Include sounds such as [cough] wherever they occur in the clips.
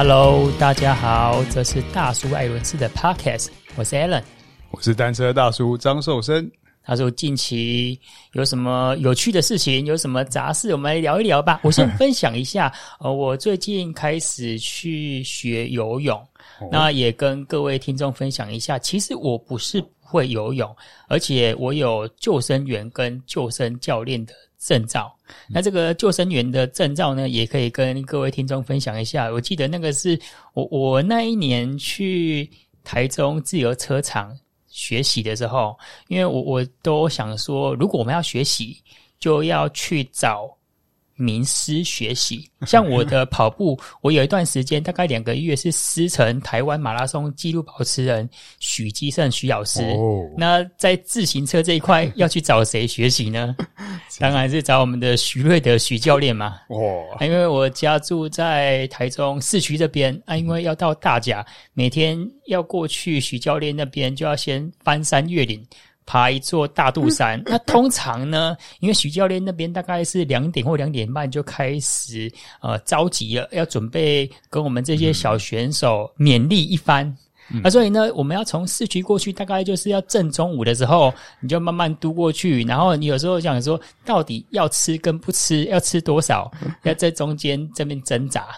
Hello，大家好，这是大叔艾伦斯的 Podcast，我是 Alan，我是单车大叔张寿生。他说近期有什么有趣的事情，有什么杂事，我们来聊一聊吧。[laughs] 我先分享一下，呃，我最近开始去学游泳，哦、那也跟各位听众分享一下。其实我不是不会游泳，而且我有救生员跟救生教练的证照。那这个救生员的证照呢，也可以跟各位听众分享一下。我记得那个是我我那一年去台中自由车厂。学习的时候，因为我我都想说，如果我们要学习，就要去找。名师学习，像我的跑步，[laughs] 我有一段时间大概两个月是师承台湾马拉松纪录保持人许基胜许老师。哦，那在自行车这一块要去找谁学习呢？[laughs] 当然是找我们的徐瑞德许教练嘛。哦，因为我家住在台中市区这边啊，因为要到大甲，每天要过去许教练那边，就要先翻山越岭。爬一座大肚山，那通常呢，[laughs] 因为许教练那边大概是两点或两点半就开始呃着急了，要准备跟我们这些小选手勉励一番。那、嗯啊、所以呢，我们要从市区过去，大概就是要正中午的时候，你就慢慢嘟过去，然后你有时候想说，到底要吃跟不吃，要吃多少，要在中间这边挣扎。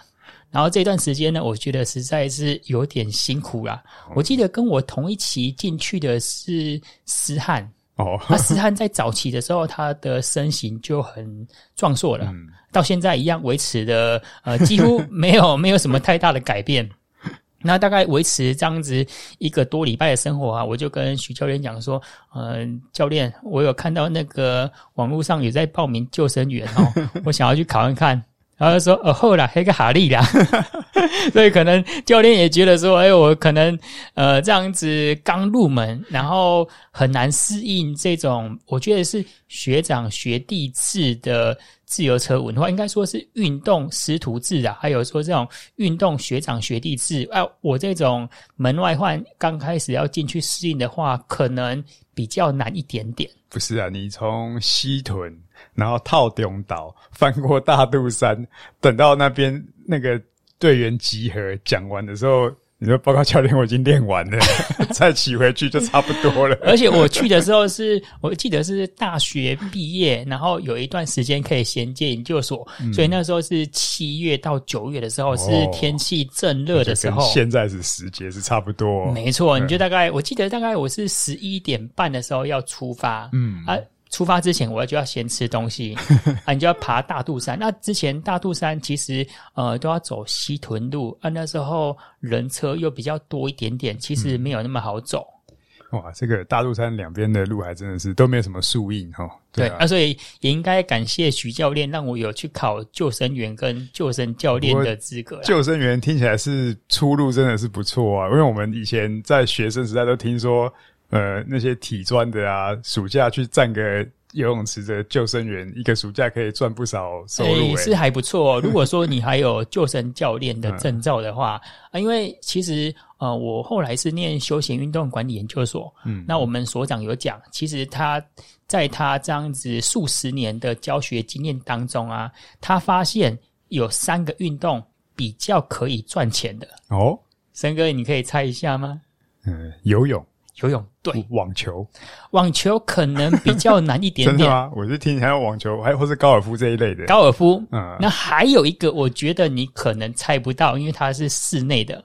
然后这段时间呢，我觉得实在是有点辛苦啦。我记得跟我同一期进去的是思翰哦，那思翰在早期的时候，他的身形就很壮硕了，嗯、到现在一样维持的，呃，几乎没有 [laughs] 没有什么太大的改变。那大概维持这样子一个多礼拜的生活啊，我就跟许教练讲说，嗯、呃，教练，我有看到那个网络上有在报名救生员哦，[laughs] 我想要去考一看。然后说哦，后啦还有个哈利啦，[laughs] 所以可能教练也觉得说，哎，我可能呃这样子刚入门，然后很难适应这种，我觉得是学长学弟制的自由车文化，应该说是运动师徒制啊，还有说这种运动学长学弟制，哎、啊，我这种门外汉刚开始要进去适应的话，可能比较难一点点。不是啊，你从西屯。然后套顶岛，翻过大肚山，等到那边那个队员集合讲完的时候，你说报告教练，我已经练完了，[laughs] 再骑回去就差不多了。而且我去的时候是，我记得是大学毕业，然后有一段时间可以衔接研究所，嗯、所以那时候是七月到九月的时候，是天气正热的时候。现在是时节是差不多，没错。你就大概，我记得大概我是十一点半的时候要出发，嗯啊。出发之前，我就要先吃东西 [laughs] 啊，你就要爬大肚山。那之前大肚山其实呃都要走西屯路啊，那时候人车又比较多一点点，其实没有那么好走。嗯、哇，这个大肚山两边的路还真的是都没有什么树荫哈。对啊，对啊，所以也应该感谢徐教练，让我有去考救生员跟救生教练的资格。救生员听起来是出路真的是不错啊，因为我们以前在学生时代都听说。呃，那些体专的啊，暑假去站个游泳池的救生员，一个暑假可以赚不少收入，欸，是还不错哦。[laughs] 如果说你还有救生教练的证照的话，啊，因为其实呃，我后来是念休闲运动管理研究所，嗯，那我们所长有讲，其实他在他这样子数十年的教学经验当中啊，他发现有三个运动比较可以赚钱的哦。森哥，你可以猜一下吗？嗯，游泳。游泳对，网球，网球可能比较难一点点。[laughs] 真的吗？我是听还有网球，还或是高尔夫这一类的。高尔夫，嗯，那还有一个，我觉得你可能猜不到，因为它是室内的。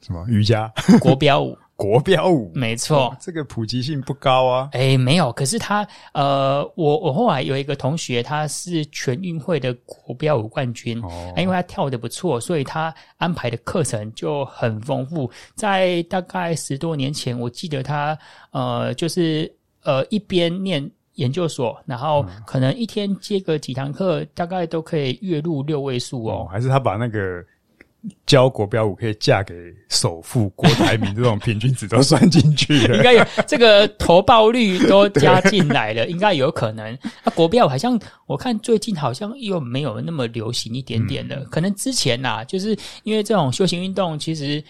什么？瑜伽？[laughs] 国标舞。国标舞，没错，这个普及性不高啊。诶，没有，可是他，呃，我我后来有一个同学，他是全运会的国标舞冠军，哦，因为他跳的不错，所以他安排的课程就很丰富。在大概十多年前，我记得他，呃，就是呃一边念研究所，然后可能一天接个几堂课，大概都可以月入六位数哦，哦。还是他把那个。教国标舞可以嫁给首富郭台铭这种平均值都算进去了，[laughs] 应该有这个投报率都加进来了，[laughs] 应该有可能。那国标舞好像我看最近好像又没有那么流行一点点了，可能之前呐，就是因为这种休闲运动，其实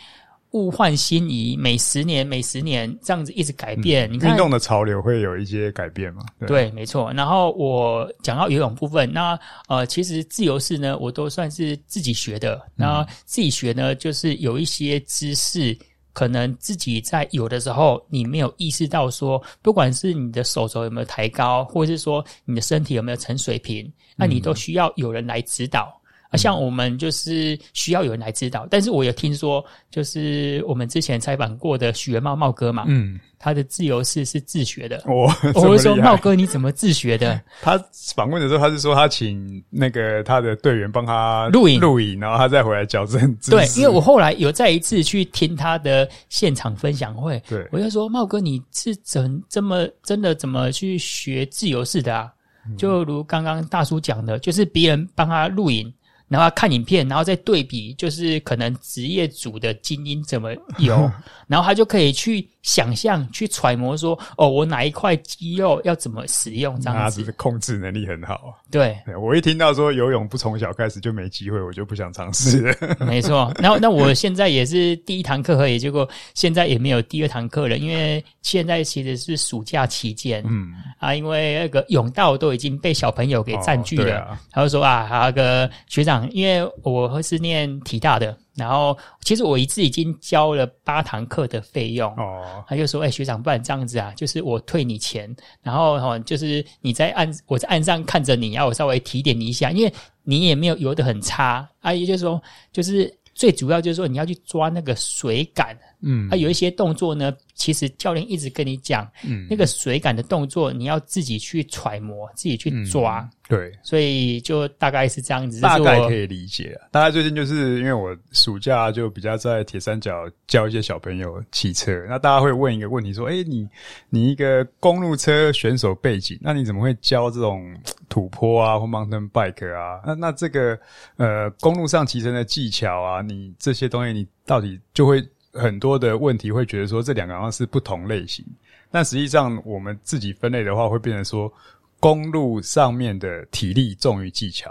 物换星移，每十年每十年这样子一直改变。嗯、你看运动的潮流会有一些改变嘛？对，对没错。然后我讲到游泳部分，那呃，其实自由式呢，我都算是自己学的。那自己学呢，就是有一些知识，可能自己在有的时候，你没有意识到说，不管是你的手肘有没有抬高，或者是说你的身体有没有呈水平，那你都需要有人来指导。啊，像我们就是需要有人来指导，但是我有听说，就是我们之前采访过的许元茂茂哥嘛，嗯，他的自由式是自学的。我，我会说茂哥你怎么自学的？[laughs] 他访问的时候，他是说他请那个他的队员帮他录影录影，然后他再回来矫正。对，因为我后来有再一次去听他的现场分享会，对，我就说茂哥你是怎这么真的怎么去学自由式的啊？嗯、就如刚刚大叔讲的，就是别人帮他录影。然后看影片，然后再对比，就是可能职业组的精英怎么游，[laughs] 然后他就可以去想象、去揣摩说，哦，我哪一块肌肉要怎么使用，这样子。他只是控制能力很好。对，对，我一听到说游泳不从小开始就没机会，我就不想尝试了。[laughs] 没错，那那我现在也是第一堂课而已，结果现在也没有第二堂课了，因为现在其实是暑假期间，嗯啊，因为那个泳道都已经被小朋友给占据了，哦啊、他就说啊，那个学长。因为我是念体大的，然后其实我一次已经交了八堂课的费用哦。他就说：“哎，学长，不然这样子啊，就是我退你钱，然后哈，就是你在岸，我在岸上看着你，然后我稍微提点你一下，因为你也没有游得很差啊。也就是说，就是最主要就是说你要去抓那个水感，嗯，啊，有一些动作呢。”其实教练一直跟你讲，嗯，那个水感的动作你要自己去揣摩，自己去抓，嗯、对，所以就大概是这样子，大概可以理解。大概最近就是因为我暑假就比较在铁三角教一些小朋友骑车，那大家会问一个问题说：“哎，你你一个公路车选手背景，那你怎么会教这种土坡啊或 mountain bike 啊？那那这个呃公路上骑乘的技巧啊，你这些东西你到底就会？”很多的问题会觉得说这两个好像是不同类型，但实际上我们自己分类的话，会变成说公路上面的体力重于技巧。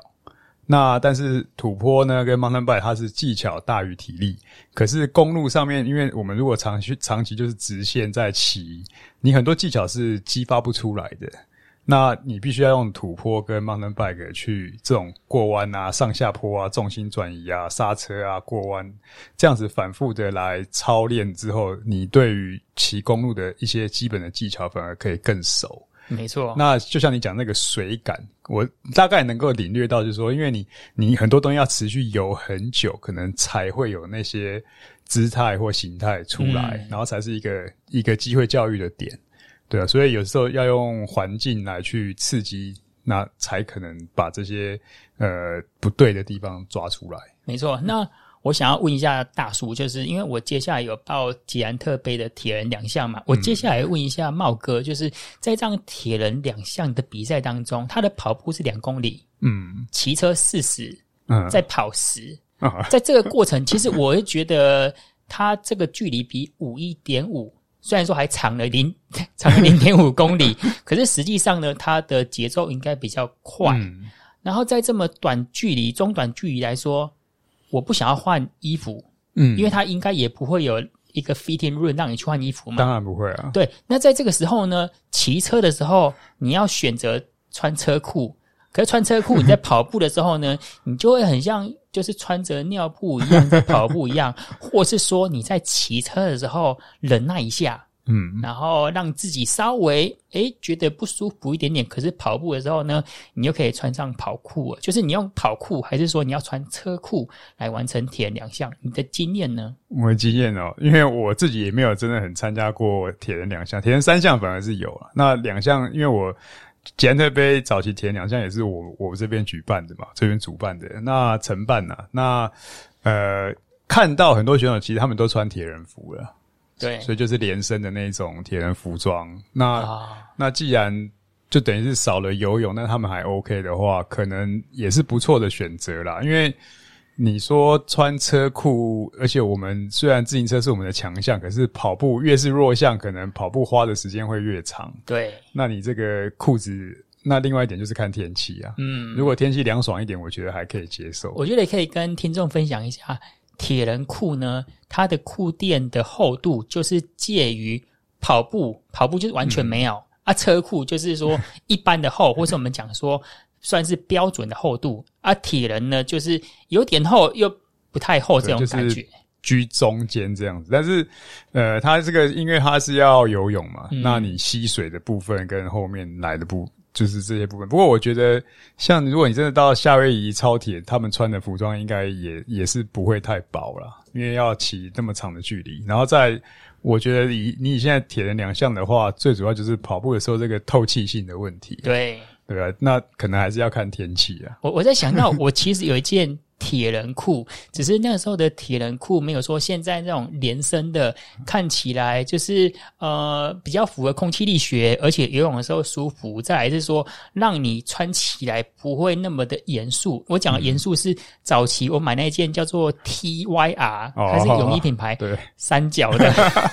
那但是土坡呢跟 mountain bike 它是技巧大于体力，可是公路上面，因为我们如果长期长期就是直线在骑，你很多技巧是激发不出来的。那你必须要用土坡跟 mountain bike 去这种过弯啊、上下坡啊、重心转移啊、刹车啊、过弯，这样子反复的来操练之后，你对于骑公路的一些基本的技巧反而可以更熟。没错。那就像你讲那个水感，我大概能够领略到，就是说，因为你你很多东西要持续游很久，可能才会有那些姿态或形态出来，嗯、然后才是一个一个机会教育的点。对啊，所以有时候要用环境来去刺激，那才可能把这些呃不对的地方抓出来。没错，那我想要问一下大叔，就是因为我接下来有报捷安特杯的铁人两项嘛，我接下来问一下茂哥，就是在这样铁人两项的比赛当中，他的跑步是两公里，嗯，骑车四十，嗯，在跑十，在这个过程，其实我会觉得他这个距离比五一点五。虽然说还长了零 [laughs] 长了零点五公里，[laughs] 可是实际上呢，它的节奏应该比较快。嗯、然后在这么短距离、中短距离来说，我不想要换衣服，嗯，因为它应该也不会有一个 fitting room 让你去换衣服嘛。当然不会啊。对，那在这个时候呢，骑车的时候你要选择穿车裤。可是穿车裤，你在跑步的时候呢，你就会很像就是穿着尿布一样在跑步一样，或是说你在骑车的时候忍耐一下，嗯，然后让自己稍微诶觉得不舒服一点点。可是跑步的时候呢，你就可以穿上跑裤了。就是你用跑裤，还是说你要穿车裤来完成铁人两项？你的经验呢？我的经验哦，因为我自己也没有真的很参加过铁人两项，铁人三项反而是有啊。那两项，因为我。捷安特杯早期铁人两项也是我我这边举办的嘛，这边主办的。那承办呐、啊，那呃看到很多选手其实他们都穿铁人服了，对，所以就是连身的那种铁人服装。那、啊、那既然就等于是少了游泳，那他们还 OK 的话，可能也是不错的选择啦，因为。你说穿车裤，而且我们虽然自行车是我们的强项，可是跑步越是弱项，可能跑步花的时间会越长。对，那你这个裤子，那另外一点就是看天气啊。嗯，如果天气凉爽一点，我觉得还可以接受。我觉得可以跟听众分享一下，铁人裤呢，它的裤垫的厚度就是介于跑步，跑步就是完全没有、嗯、啊，车裤就是说一般的厚，或是我们讲说算是标准的厚度啊，铁人呢就是有点厚又不太厚这种感觉。居中间这样子，但是，呃，它这个因为它是要游泳嘛，嗯、那你吸水的部分跟后面来的部就是这些部分。不过我觉得，像如果你真的到夏威夷超铁，他们穿的服装应该也也是不会太薄啦，因为要骑那么长的距离。然后在，我觉得以你现在铁人两项的话，最主要就是跑步的时候这个透气性的问题。对，对啊，那可能还是要看天气啊。我我在想到，我其实有一件。铁人裤，只是那个时候的铁人裤没有说现在那种连身的，看起来就是呃比较符合空气力学，而且游泳的时候舒服。再来是说，让你穿起来不会那么的严肃。我讲的严肃是早期我买那件叫做 TYR，它是泳衣品牌，对，三角的。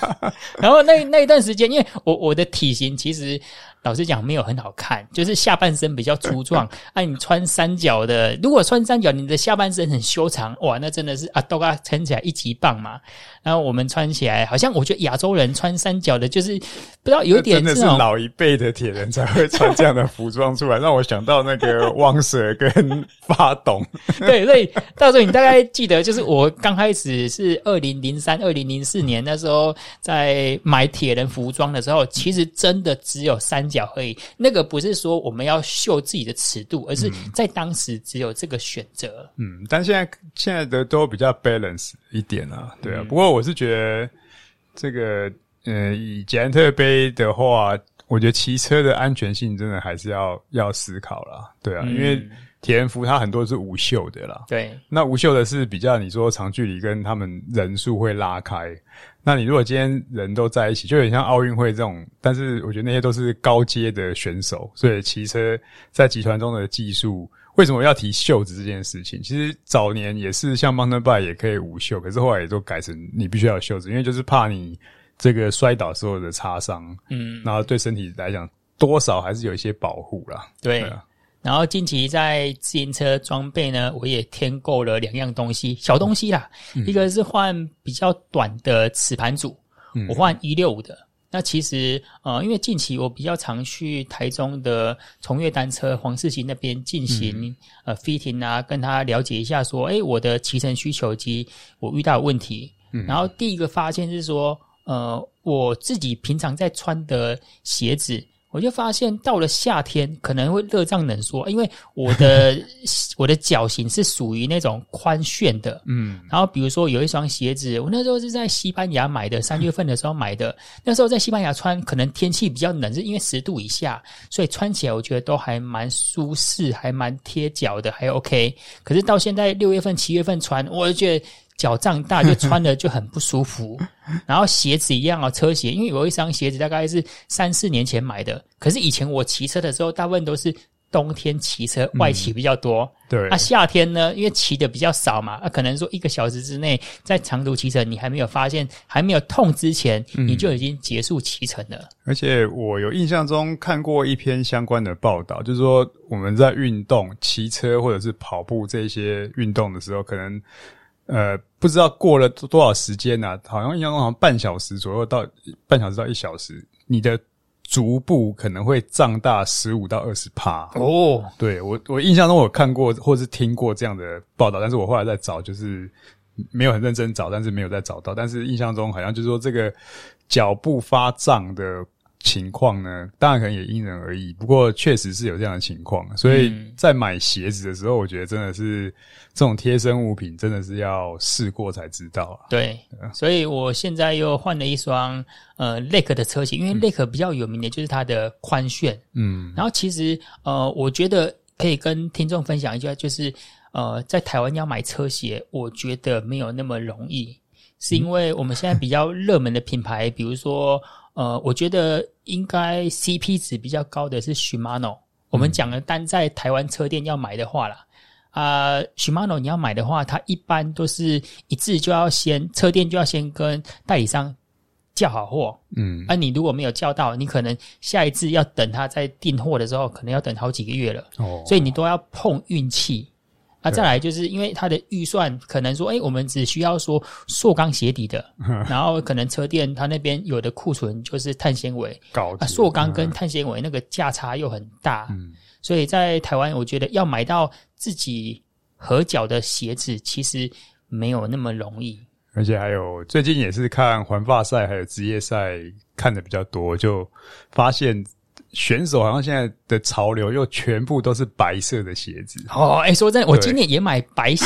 [laughs] 然后那那一段时间，因为我我的体型其实。老实讲，没有很好看，就是下半身比较粗壮。[laughs] 啊，你穿三角的，如果穿三角，你的下半身很修长，哇，那真的是啊，都给它撑起来一级棒嘛。然后我们穿起来，好像我觉得亚洲人穿三角的，就是不知道有一点真的是老一辈的铁人才会穿这样的服装出来，[laughs] 让我想到那个汪 Sir 跟发董。[laughs] 对，所以到时候你大概记得，就是我刚开始是二零零三、二零零四年那时候在买铁人服装的时候，其实真的只有三角而已。那个不是说我们要秀自己的尺度，而是在当时只有这个选择。嗯，但现在现在的都比较 balance 一点啊，对啊。嗯、不过。我是觉得这个，呃，以捷安特杯的话，我觉得骑车的安全性真的还是要要思考啦。对啊，嗯、因为铁人服它很多是无袖的啦。对，那无袖的是比较你说长距离跟他们人数会拉开。那你如果今天人都在一起，就有点像奥运会这种，但是我觉得那些都是高阶的选手，所以骑车在集团中的技术。为什么要提袖子这件事情？其实早年也是像 mountain bike 也可以无袖，可是后来也都改成你必须要有袖子，因为就是怕你这个摔倒时候的擦伤，嗯，然后对身体来讲多少还是有一些保护啦。对，然后近期在自行车装备呢，我也添购了两样东西，小东西啦，嗯，一个是换比较短的齿盘组，嗯，我换一六五的。那其实，呃，因为近期我比较常去台中的崇越单车黄世行那边进行、嗯、呃 fitting 啊，跟他了解一下，说，哎，我的骑乘需求及我遇到的问题。嗯、然后第一个发现是说，呃，我自己平常在穿的鞋子。我就发现到了夏天可能会热胀冷缩，因为我的 [laughs] 我的脚型是属于那种宽楦的，嗯，然后比如说有一双鞋子，我那时候是在西班牙买的，三月份的时候买的，那时候在西班牙穿，可能天气比较冷，是因为十度以下，所以穿起来我觉得都还蛮舒适，还蛮贴脚的，还 OK。可是到现在六月份、七月份穿，我就觉得。脚胀大就穿的就很不舒服，然后鞋子一样啊，车鞋，因为有一双鞋子大概是三四年前买的，可是以前我骑车的时候，大部分都是冬天骑车外骑比较多，嗯、对，啊夏天呢，因为骑的比较少嘛，啊可能说一个小时之内在长途骑乘，你还没有发现还没有痛之前，你就已经结束骑程了。而且我有印象中看过一篇相关的报道，就是说我们在运动骑车或者是跑步这些运动的时候，可能。呃，不知道过了多少时间呢、啊？好像印象中好像半小时左右到半小时到一小时，你的足部可能会胀大十五到二十趴哦。对，我我印象中我看过或是听过这样的报道，但是我后来在找，就是没有很认真找，但是没有再找到。但是印象中好像就是说这个脚部发胀的。情况呢，当然可能也因人而异，不过确实是有这样的情况。所以在买鞋子的时候，我觉得真的是这种贴身物品，真的是要试过才知道啊。对，所以我现在又换了一双呃 Lake 的车型，因为 Lake 比较有名的就是它的宽楦。嗯，然后其实呃，我觉得可以跟听众分享一下，就是呃，在台湾要买车鞋，我觉得没有那么容易，是因为我们现在比较热门的品牌，比如说。呃，我觉得应该 CP 值比较高的是 Shimano。我们讲的单在台湾车店要买的话啦，啊、呃、Shimano 你要买的话，它一般都是一致就要先车店就要先跟代理商叫好货。嗯，啊，你如果没有叫到，你可能下一次要等他在订货的时候，可能要等好几个月了。哦，所以你都要碰运气。啊，再来就是因为它的预算可能说，哎，我们只需要说塑钢鞋底的，[laughs] 然后可能车店它那边有的库存就是碳纤维，啊，塑钢跟碳纤维那个价差又很大，嗯，所以在台湾，我觉得要买到自己合脚的鞋子，其实没有那么容易。而且还有最近也是看环法赛还有职业赛看的比较多，就发现。选手好像现在的潮流又全部都是白色的鞋子哦。哎、欸，说真的，我今年也买白鞋。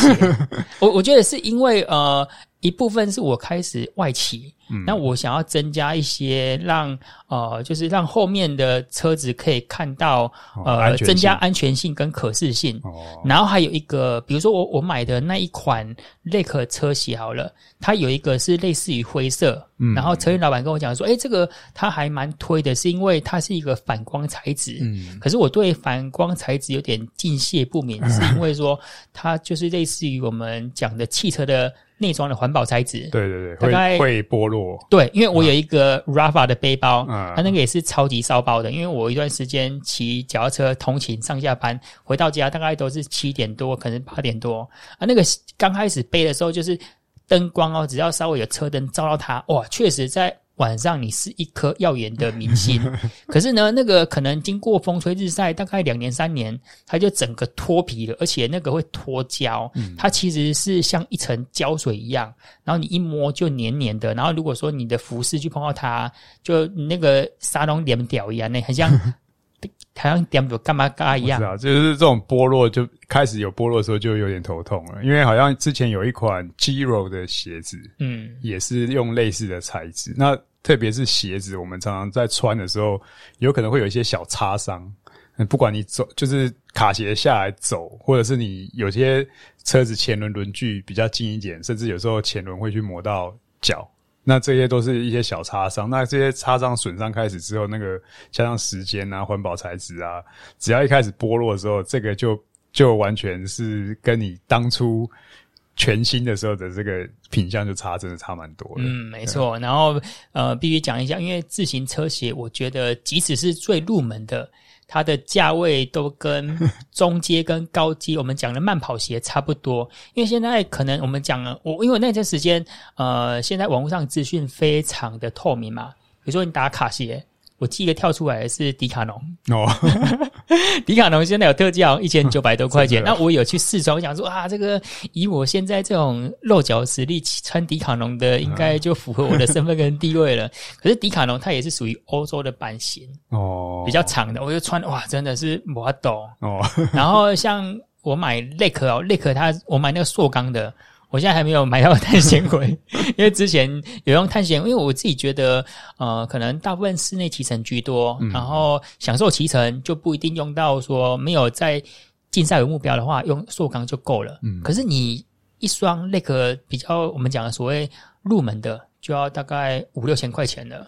我我觉得是因为呃，一部分是我开始外骑。那我想要增加一些让，呃，就是让后面的车子可以看到，呃，增加安全性跟可视性。哦。然后还有一个，比如说我我买的那一款 Lake 车型好了，它有一个是类似于灰色。嗯。然后车店老板跟我讲说，哎、欸，这个他还蛮推的，是因为它是一个反光材质。嗯。可是我对反光材质有点敬谢不敏，[laughs] 是因为说它就是类似于我们讲的汽车的。内装的环保材质，对对对，大概会剥落。对，因为我有一个 Rafa 的背包，嗯，它那个也是超级烧包的。因为我一段时间骑脚踏车通勤上下班，回到家大概都是七点多，可能八点多啊。那个刚开始背的时候，就是灯光哦，只要稍微有车灯照到它，哇，确实在。晚上你是一颗耀眼的明星，[laughs] 可是呢，那个可能经过风吹日晒，大概两年三年，它就整个脱皮了，而且那个会脱胶，它其实是像一层胶水一样，然后你一摸就黏黏的，然后如果说你的服饰去碰到它，就那个沙龙点屌一样，那很像，[laughs] 好像点不干嘛干一样。是啊，就是这种剥落就开始有剥落的时候就有点头痛了，因为好像之前有一款 Giro 的鞋子，嗯，也是用类似的材质，那。特别是鞋子，我们常常在穿的时候，有可能会有一些小擦伤。不管你走，就是卡鞋下来走，或者是你有些车子前轮轮距比较近一点，甚至有时候前轮会去磨到脚，那这些都是一些小擦伤。那这些擦伤损伤开始之后，那个加上时间啊、环保材质啊，只要一开始剥落的时候，这个就就完全是跟你当初。全新的时候的这个品相就差，真的差蛮多的。嗯，没错。然后呃，必须讲一下，因为自行车鞋，我觉得即使是最入门的，它的价位都跟 [laughs] 中阶跟高阶我们讲的慢跑鞋差不多。因为现在可能我们讲了，我因为那段时间呃，现在网络上资讯非常的透明嘛，比如说你打卡鞋。我记得跳出来的是迪卡侬哦，迪卡侬现在有特价，一千九百多块钱。那我有去试穿，我想说啊，这个以我现在这种露脚实力，穿迪卡侬的应该就符合我的身份跟地位了。嗯、[laughs] 可是迪卡侬它也是属于欧洲的版型哦，比较长的，我就穿哇，真的是摩抖哦。然后像我买 Lake 哦，Lake 它我买那个塑钢的。我现在还没有买到碳纤维，[laughs] 因为之前有用碳纤，因为我自己觉得，呃，可能大部分室内骑乘居多，嗯、然后享受骑乘就不一定用到说没有在竞赛为目标的话，用塑钢就够了。嗯，可是你一双那个比较我们讲的所谓入门的，就要大概五六千块钱了。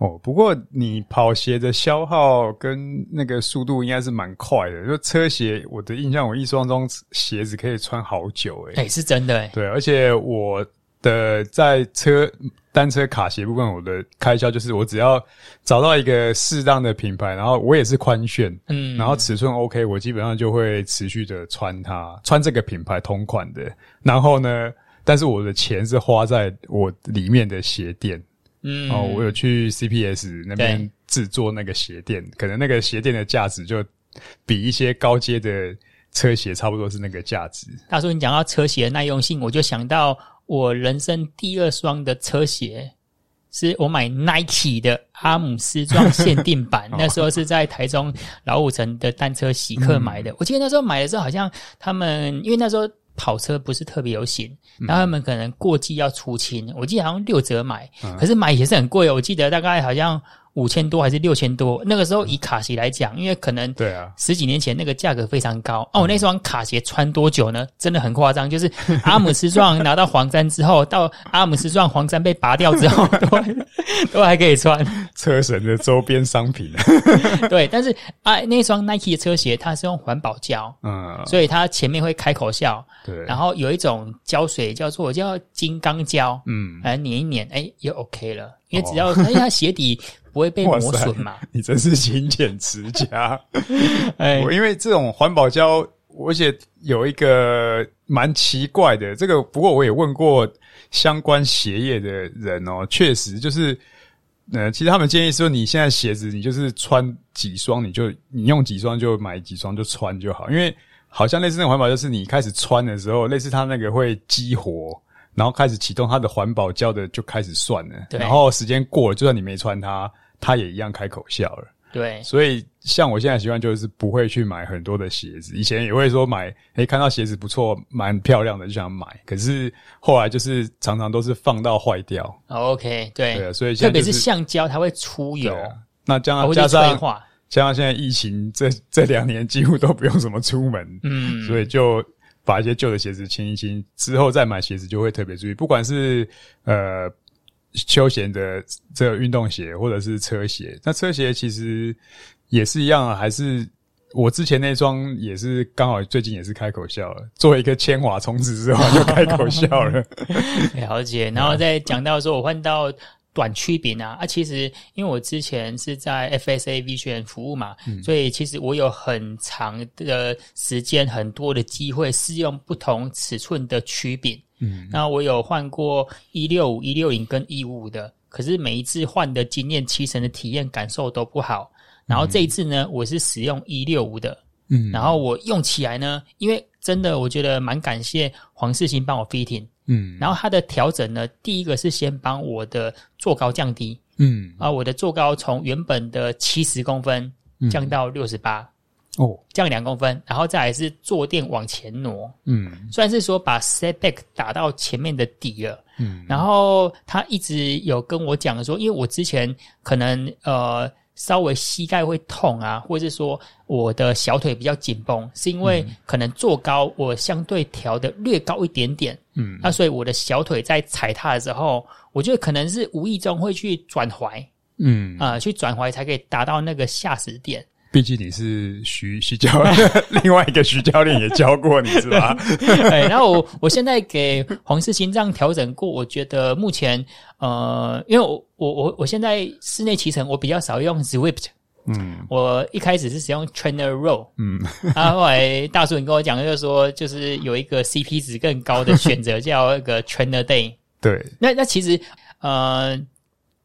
哦，不过你跑鞋的消耗跟那个速度应该是蛮快的。就车鞋，我的印象，我一双双鞋子可以穿好久，诶。哎，是真的，诶。对，而且我的在车单车卡鞋部分，我的开销就是我只要找到一个适当的品牌，然后我也是宽楦，嗯，然后尺寸 OK，我基本上就会持续的穿它，穿这个品牌同款的。然后呢，但是我的钱是花在我里面的鞋垫。嗯，哦，我有去 CPS 那边制作那个鞋垫，可能那个鞋垫的价值就比一些高阶的车鞋差不多是那个价值。大叔，你讲到车鞋的耐用性，我就想到我人生第二双的车鞋，是我买 Nike 的阿姆斯壮限定版，[laughs] 那时候是在台中老五城的单车喜客买的。嗯、我记得那时候买的时候，好像他们因为那时候。跑车不是特别流行，然后他们可能过季要出清，我记得好像六折买，可是买也是很贵哦，我记得大概好像。五千多还是六千多？那个时候以卡鞋来讲，因为可能对啊，十几年前那个价格非常高。哦、啊，我那双卡鞋穿多久呢？真的很夸张，就是 [laughs] 阿姆斯壮拿到黄山之后，到阿姆斯壮黄山被拔掉之后，[laughs] 都还都还可以穿。车神的周边商品。[laughs] 对，但是啊，那双 Nike 的车鞋它是用环保胶，嗯，所以它前面会开口笑。对，然后有一种胶水叫做叫金刚胶，嗯，来粘一粘，哎、欸，又 OK 了。因为只要因为它鞋底。不会被磨损嘛？你真是勤俭持家。[laughs] 哎，因为这种环保胶而且有一个蛮奇怪的，这个不过我也问过相关鞋业的人哦，确实就是，呃，其实他们建议说，你现在鞋子你就是穿几双，你就你用几双就买几双就穿就好，因为好像类似那种环保，就是你开始穿的时候，类似它那个会激活，然后开始启动它的环保胶的就开始算了，然后时间过了，就算你没穿它，它也一样开口笑了。对，所以像我现在习惯就是不会去买很多的鞋子，以前也会说买，诶，看到鞋子不错，蛮漂亮的就想买，可是后来就是常常都是放到坏掉。Oh, OK，对，对，所以、就是、特别是橡胶，它会出油。那加上加上加上现在疫情这这两年几乎都不用怎么出门，嗯，所以就把一些旧的鞋子清一清，之后再买鞋子就会特别注意，不管是呃。休闲的这个运动鞋或者是车鞋，那车鞋其实也是一样啊，还是我之前那双也是刚好最近也是开口笑了，做一个千瓦从此之后就开口笑了。[laughs] 了解，然后再讲到说我换到短曲柄啊，啊，其实因为我之前是在 FSA Vision 服务嘛，嗯，所以其实我有很长的时间、很多的机会试用不同尺寸的曲柄。嗯，那我有换过一六五、一六零跟一五五的，可是每一次换的经验、骑乘的体验感受都不好。然后这一次呢，我是使用一六五的，嗯，然后我用起来呢，因为真的我觉得蛮感谢黄世新帮我 fitting，嗯，然后它的调整呢，第一个是先帮我的坐高降低，嗯，啊，我的坐高从原本的七十公分降到六十八。哦，降两公分，然后再来是坐垫往前挪，嗯，算是说把 setback 打到前面的底了，嗯，然后他一直有跟我讲说，因为我之前可能呃稍微膝盖会痛啊，或者是说我的小腿比较紧绷，是因为可能坐高我相对调的略高一点点，嗯，那所以我的小腿在踩踏的时候，我觉得可能是无意中会去转踝，嗯。啊、呃，去转踝才可以达到那个下死点。毕竟你是徐徐教练，[laughs] 另外一个徐教练也教过你是吧？[laughs] 哎，然后我我现在给黄世新这样调整过，我觉得目前呃，因为我我我我现在室内骑乘我比较少用 Zwift，嗯，我一开始是使用 Trainer Roll，嗯，[laughs] 然后后来大叔你跟我讲就是说，就是有一个 CP 值更高的选择叫那个 Trainer Day，对，那那其实呃，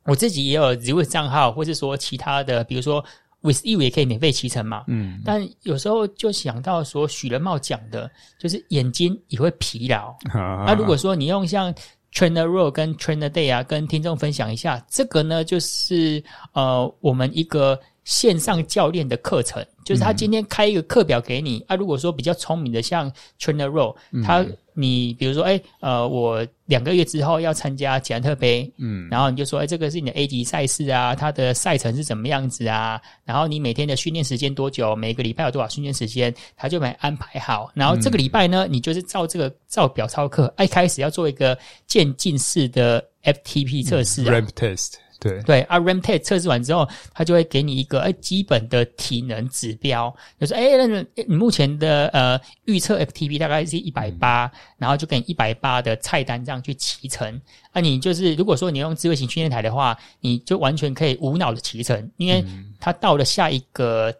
我自己也有 Zwift 账号，或是说其他的，比如说。With you 也可以免费骑乘嘛，嗯，但有时候就想到说许仁茂讲的，就是眼睛也会疲劳。那、啊啊、如果说你用像 Trainer Roll 跟 Trainer Day 啊，跟听众分享一下，这个呢就是呃我们一个线上教练的课程，就是他今天开一个课表给你、嗯、啊。如果说比较聪明的像 Trainer Roll，他。嗯你比如说，哎、欸，呃，我两个月之后要参加捷安特杯，嗯，然后你就说，哎、欸，这个是你的 A 级赛事啊，它的赛程是怎么样子啊？然后你每天的训练时间多久？每个礼拜有多少训练时间？他就没安排好。然后这个礼拜呢，你就是照这个照表操课，一开始要做一个渐进式的 FTP 测试、啊嗯、Ramp Test。对对啊，RAM test 测试完之后，他就会给你一个诶基本的体能指标，就是诶那你目前的呃预测 FTP 大概是一百八，然后就给你一百八的菜单这样去骑乘。啊，你就是如果说你用智慧型训练台的话，你就完全可以无脑的骑乘，因为它到了下一个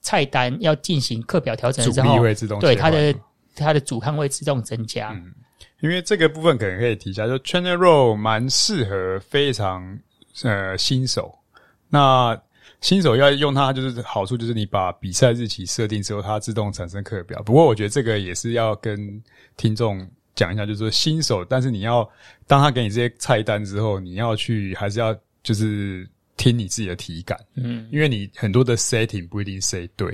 菜单要进行课表调整的时候，阻力会自动对它的它的阻抗会自动增加。嗯，因为这个部分可能可以提一下，就 Trainer Roll 蛮适合非常。呃，新手，那新手要用它，就是好处就是你把比赛日期设定之后，它自动产生课表。不过我觉得这个也是要跟听众讲一下，就是说新手，但是你要当他给你这些菜单之后，你要去还是要就是听你自己的体感，嗯，因为你很多的 setting 不一定 set 对，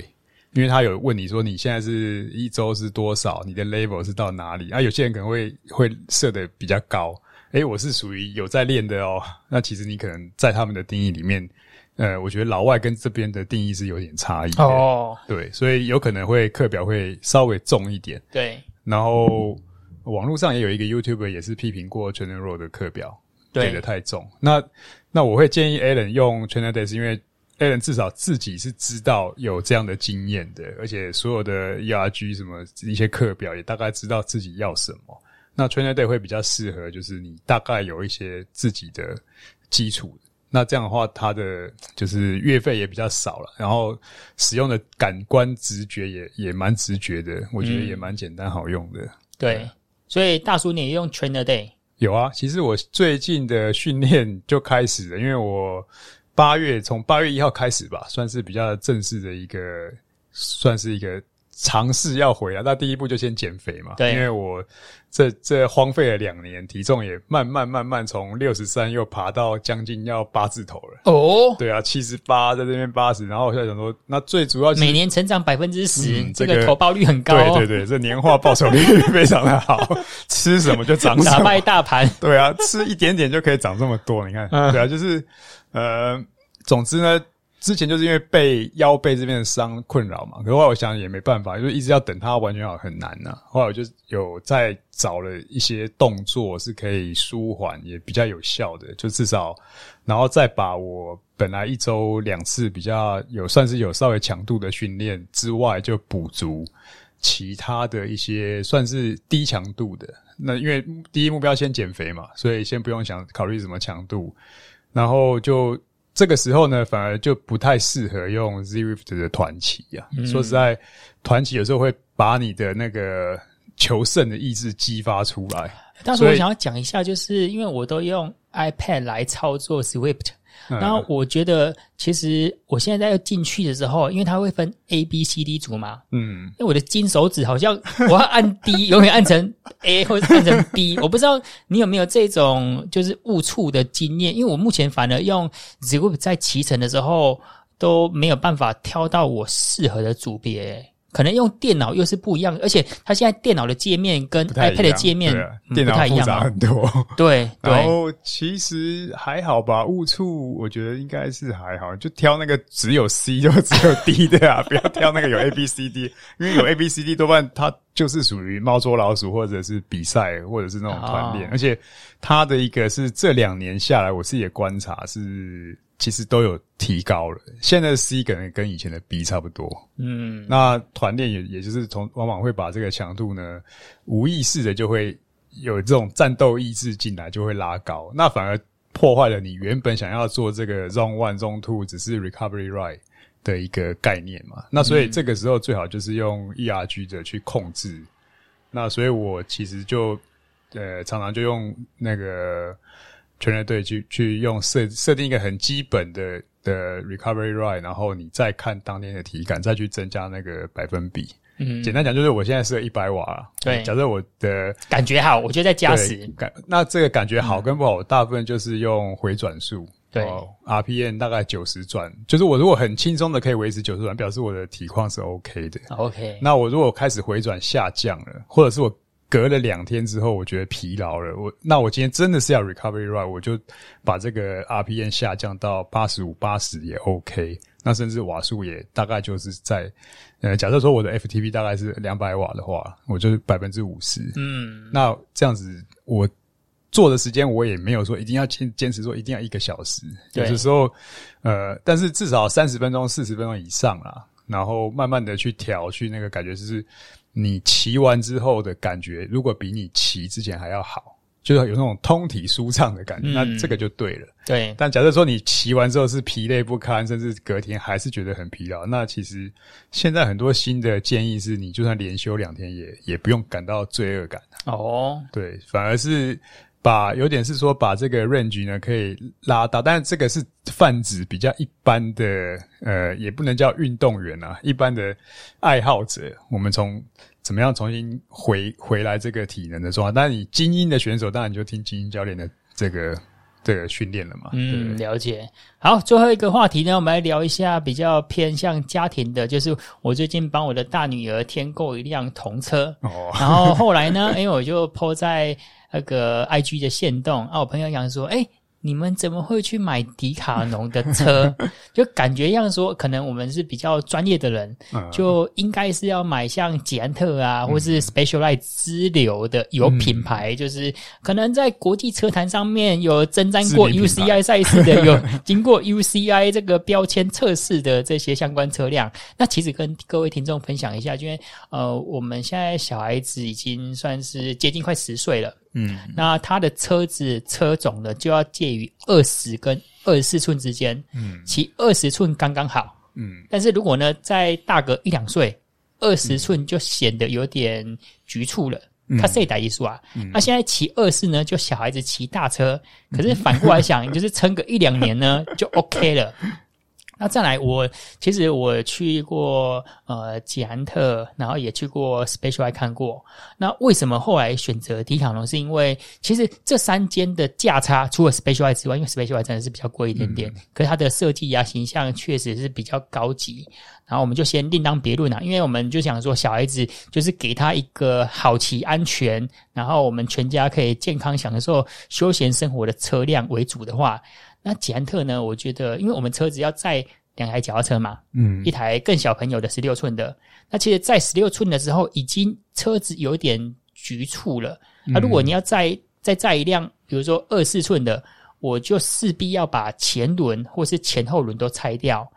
因为他有问你说你现在是一周是多少，你的 level 是到哪里啊？有些人可能会会设的比较高。诶、欸，我是属于有在练的哦。那其实你可能在他们的定义里面，呃，我觉得老外跟这边的定义是有点差异。哦，对，所以有可能会课表会稍微重一点。对，然后网络上也有一个 YouTuber 也是批评过 Trainer Roll 的课表给的太重。那那我会建议 Alan 用 Trainer Day，因为 Alan 至少自己是知道有这样的经验的，而且所有的 ERG 什么一些课表也大概知道自己要什么。那 Trainer Day 会比较适合，就是你大概有一些自己的基础那这样的话，它的就是月费也比较少了，然后使用的感官直觉也也蛮直觉的，我觉得也蛮简单好用的。嗯、对，所以大叔你也用 Trainer Day？有啊，其实我最近的训练就开始了，因为我八月从八月一号开始吧，算是比较正式的一个，算是一个。尝试要回来，那第一步就先减肥嘛。对，因为我这这荒废了两年，体重也慢慢慢慢从六十三又爬到将近要八字头了。哦，对啊，七十八在这边八十，然后我现在想说，那最主要每年成长百分之十，这个投报率很高。对对对，这年化报酬率非常的好，[laughs] 吃什么就长什么，打败大盘。对啊，吃一点点就可以长这么多，你看，对啊，就是呃，总之呢。之前就是因为被腰背这边的伤困扰嘛，可是后来我想也没办法，就一直要等它完全好很难呐、啊。后来我就有在找了一些动作是可以舒缓也比较有效的，就至少，然后再把我本来一周两次比较有算是有稍微强度的训练之外，就补足其他的一些算是低强度的。那因为第一目标先减肥嘛，所以先不用想考虑什么强度，然后就。这个时候呢，反而就不太适合用 Zwift 的团旗呀。嗯、说实在，团旗有时候会把你的那个求胜的意志激发出来。但是我想要讲一下，就是因为我都用 iPad 来操作 Zwift。然后我觉得，其实我现在在要进去的时候，因为它会分 A、B、C、D 组嘛，嗯，因为我的金手指好像 [laughs] 我要按 D，永远按成 A 或者按成 D，我不知道你有没有这种就是误触的经验，因为我目前反而用 Zwift 在骑乘的时候都没有办法挑到我适合的组别。可能用电脑又是不一样，而且它现在电脑的界面跟 iPad 的界面不太一样，很多。对，[laughs] 然后其实还好吧，误触我觉得应该是还好，就挑那个只有 C 就只有 D 的啊，[laughs] 不要挑那个有 A B C D，因为有 A B C D 多半它就是属于猫捉老鼠或者是比赛或者是那种团练，哦、而且它的一个是这两年下来我自己的观察是。其实都有提高了，现在的 C 可能跟以前的 B 差不多。嗯，那团练也也就是从往往会把这个强度呢，无意识的就会有这种战斗意志进来，就会拉高。那反而破坏了你原本想要做这个 Zone One、Zone Two 只是 Recovery Ride 的一个概念嘛。那所以这个时候最好就是用 ERG 的去控制。那所以我其实就呃常常就用那个。全人队去去用设设定一个很基本的的 recovery ride，然后你再看当天的体感，再去增加那个百分比。嗯，简单讲就是我现在设一百瓦了。对，假设我的感觉好，我就在加时。感那这个感觉好跟不好，我大部分就是用回转数。对，RPM 大概九十转，就是我如果很轻松的可以维持九十转，表示我的体况是 OK 的。OK，那我如果开始回转下降了，或者是我。隔了两天之后，我觉得疲劳了。我那我今天真的是要 recovery ride，我就把这个 RPM 下降到八十五、八十也 OK。那甚至瓦数也大概就是在呃，假设说我的 FTP 大概是两百瓦的话，我就是百分之五十。嗯，那这样子我做的时间我也没有说一定要坚坚持说一定要一个小时，有的时候呃，但是至少三十分钟、四十分钟以上啦，然后慢慢的去调，去那个感觉就是。你骑完之后的感觉，如果比你骑之前还要好，就是有那种通体舒畅的感觉，嗯、那这个就对了。对。但假设说你骑完之后是疲累不堪，甚至隔天还是觉得很疲劳，那其实现在很多新的建议是，你就算连休两天也也不用感到罪恶感。哦。对，反而是。把有点是说把这个 range 呢可以拉大，但是这个是泛指比较一般的，呃，也不能叫运动员啊，一般的爱好者。我们从怎么样重新回回来这个体能的状况？但是你精英的选手，当然你就听精英教练的这个这个训练了嘛。嗯，了解。好，最后一个话题呢，我们来聊一下比较偏向家庭的，就是我最近帮我的大女儿添购一辆童车，哦，然后后来呢，[laughs] 因为我就 po 在。那个 IG 的限动啊，我朋友讲说，哎、欸，你们怎么会去买迪卡侬的车？[laughs] 就感觉像说，可能我们是比较专业的人，就应该是要买像捷安特啊，或是 Specialized 支流的有品牌，就是可能在国际车坛上面有征战过 UCI 赛事的，[laughs] 有经过 UCI 这个标签测试的这些相关车辆。那其实跟各位听众分享一下，因为呃，我们现在小孩子已经算是接近快十岁了。嗯，那它的车子车种呢，就要介于二十跟二十四寸之间，嗯，骑二十寸刚刚好，嗯，但是如果呢再大个一两岁，二十寸就显得有点局促了。他这一代艺术啊，那、现在骑二四呢，就小孩子骑大车，可是反过来想，[laughs] 就是撑个一两年呢，就 OK 了。那再来，我其实我去过呃捷安特，然后也去过 Specialized 看过。那为什么后来选择迪卡侬？是因为其实这三间的价差，除了 Specialized 之外，因为 Specialized 真的是比较贵一点点，嗯、可是它的设计啊、形象确实是比较高级。然后我们就先另当别论啊，因为我们就想说，小孩子就是给他一个好骑、安全，然后我们全家可以健康享受休闲生活的车辆为主的话。那捷安特呢？我觉得，因为我们车子要载两台脚踏车嘛，嗯，一台更小朋友的十六寸的，那其实，在十六寸的时候，已经车子有点局促了。那如果你要再再载一辆，比如说二四寸的，我就势必要把前轮或是前后轮都拆掉。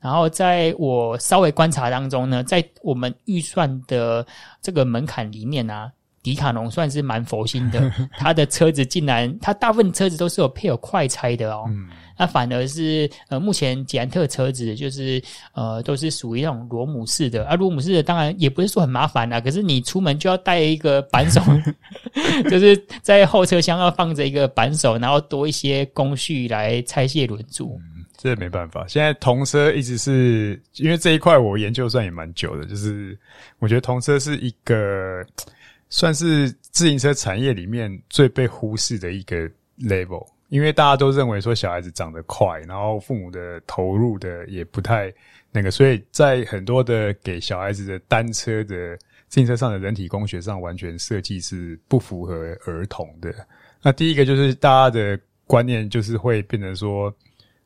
然后，在我稍微观察当中呢，在我们预算的这个门槛里面啊。迪卡侬算是蛮佛心的，[laughs] 他的车子竟然，他大部分车子都是有配有快拆的哦。嗯，那反而是呃，目前捷安特车子就是呃，都是属于那种螺母式的啊。螺母式的当然也不是说很麻烦啦，可是你出门就要带一个扳手，[laughs] 就是在后车厢要放着一个扳手，然后多一些工序来拆卸轮组。嗯，这没办法。现在同车一直是因为这一块我研究算也蛮久的，就是我觉得同车是一个。算是自行车产业里面最被忽视的一个 level，因为大家都认为说小孩子长得快，然后父母的投入的也不太那个，所以在很多的给小孩子的单车的自行车上的人体工学上，完全设计是不符合儿童的。那第一个就是大家的观念就是会变成说，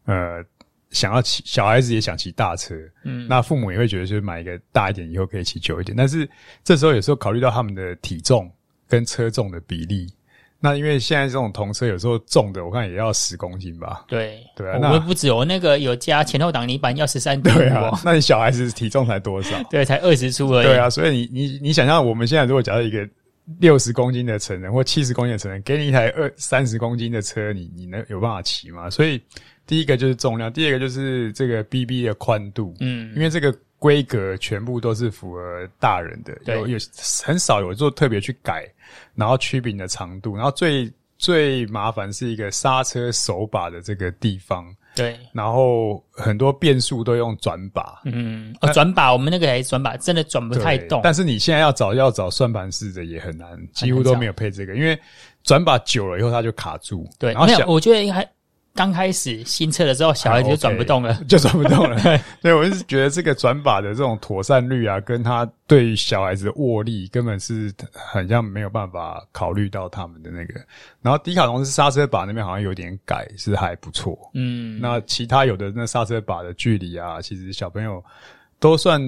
呃。想要骑小孩子也想骑大车，嗯，那父母也会觉得就是买一个大一点以后可以骑久一点，但是这时候有时候考虑到他们的体重跟车重的比例，那因为现在这种童车有时候重的我看也要十公斤吧，对对啊，那不止，我那个有加前后挡泥板要十三对啊，[laughs] 那你小孩子体重才多少？[laughs] 对，才二十出而已，对啊，所以你你你想象我们现在如果假设一个六十公斤的成人或七十公斤的成人给你一台二三十公斤的车，你你能有办法骑吗？所以。第一个就是重量，第二个就是这个 BB 的宽度，嗯，因为这个规格全部都是符合大人的，有有很少有做特别去改，然后曲柄的长度，然后最最麻烦是一个刹车手把的这个地方，对，然后很多变速都用转把，嗯，哦，转把我们那个还是转把，真的转不太动。但是你现在要找要找算盘式的也很难，几乎都没有配这个，因为转把久了以后它就卡住，对，然后想我觉得应该。刚开始新车的时候，小孩子就转不动了，okay, [laughs] 就转不动了。[laughs] 所以我是觉得这个转把的这种妥善率啊，跟他对小孩子的握力，根本是很像没有办法考虑到他们的那个。然后迪卡侬是刹车把那边好像有点改，是还不错。嗯，那其他有的那刹车把的距离啊，其实小朋友都算。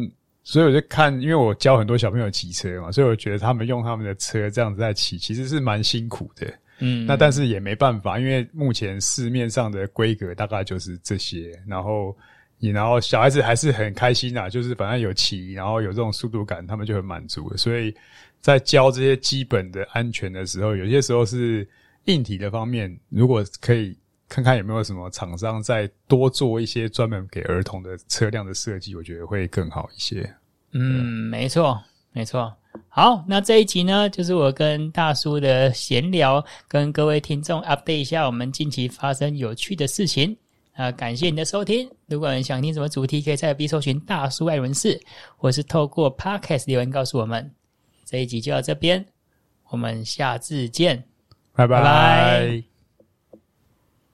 所以我就看，因为我教很多小朋友骑车嘛，所以我觉得他们用他们的车这样子在骑，其实是蛮辛苦的。嗯，那但是也没办法，因为目前市面上的规格大概就是这些，然后你然后小孩子还是很开心啊，就是反正有骑，然后有这种速度感，他们就很满足了。所以在教这些基本的安全的时候，有些时候是硬体的方面，如果可以看看有没有什么厂商再多做一些专门给儿童的车辆的设计，我觉得会更好一些。嗯，没错，没错。好，那这一集呢，就是我跟大叔的闲聊，跟各位听众 update 一下我们近期发生有趣的事情。啊，感谢你的收听。如果你想听什么主题，可以在 FB 搜寻“大叔爱轮事”，或是透过 Podcast 留言告诉我们。这一集就到这边，我们下次见，拜拜。拜拜。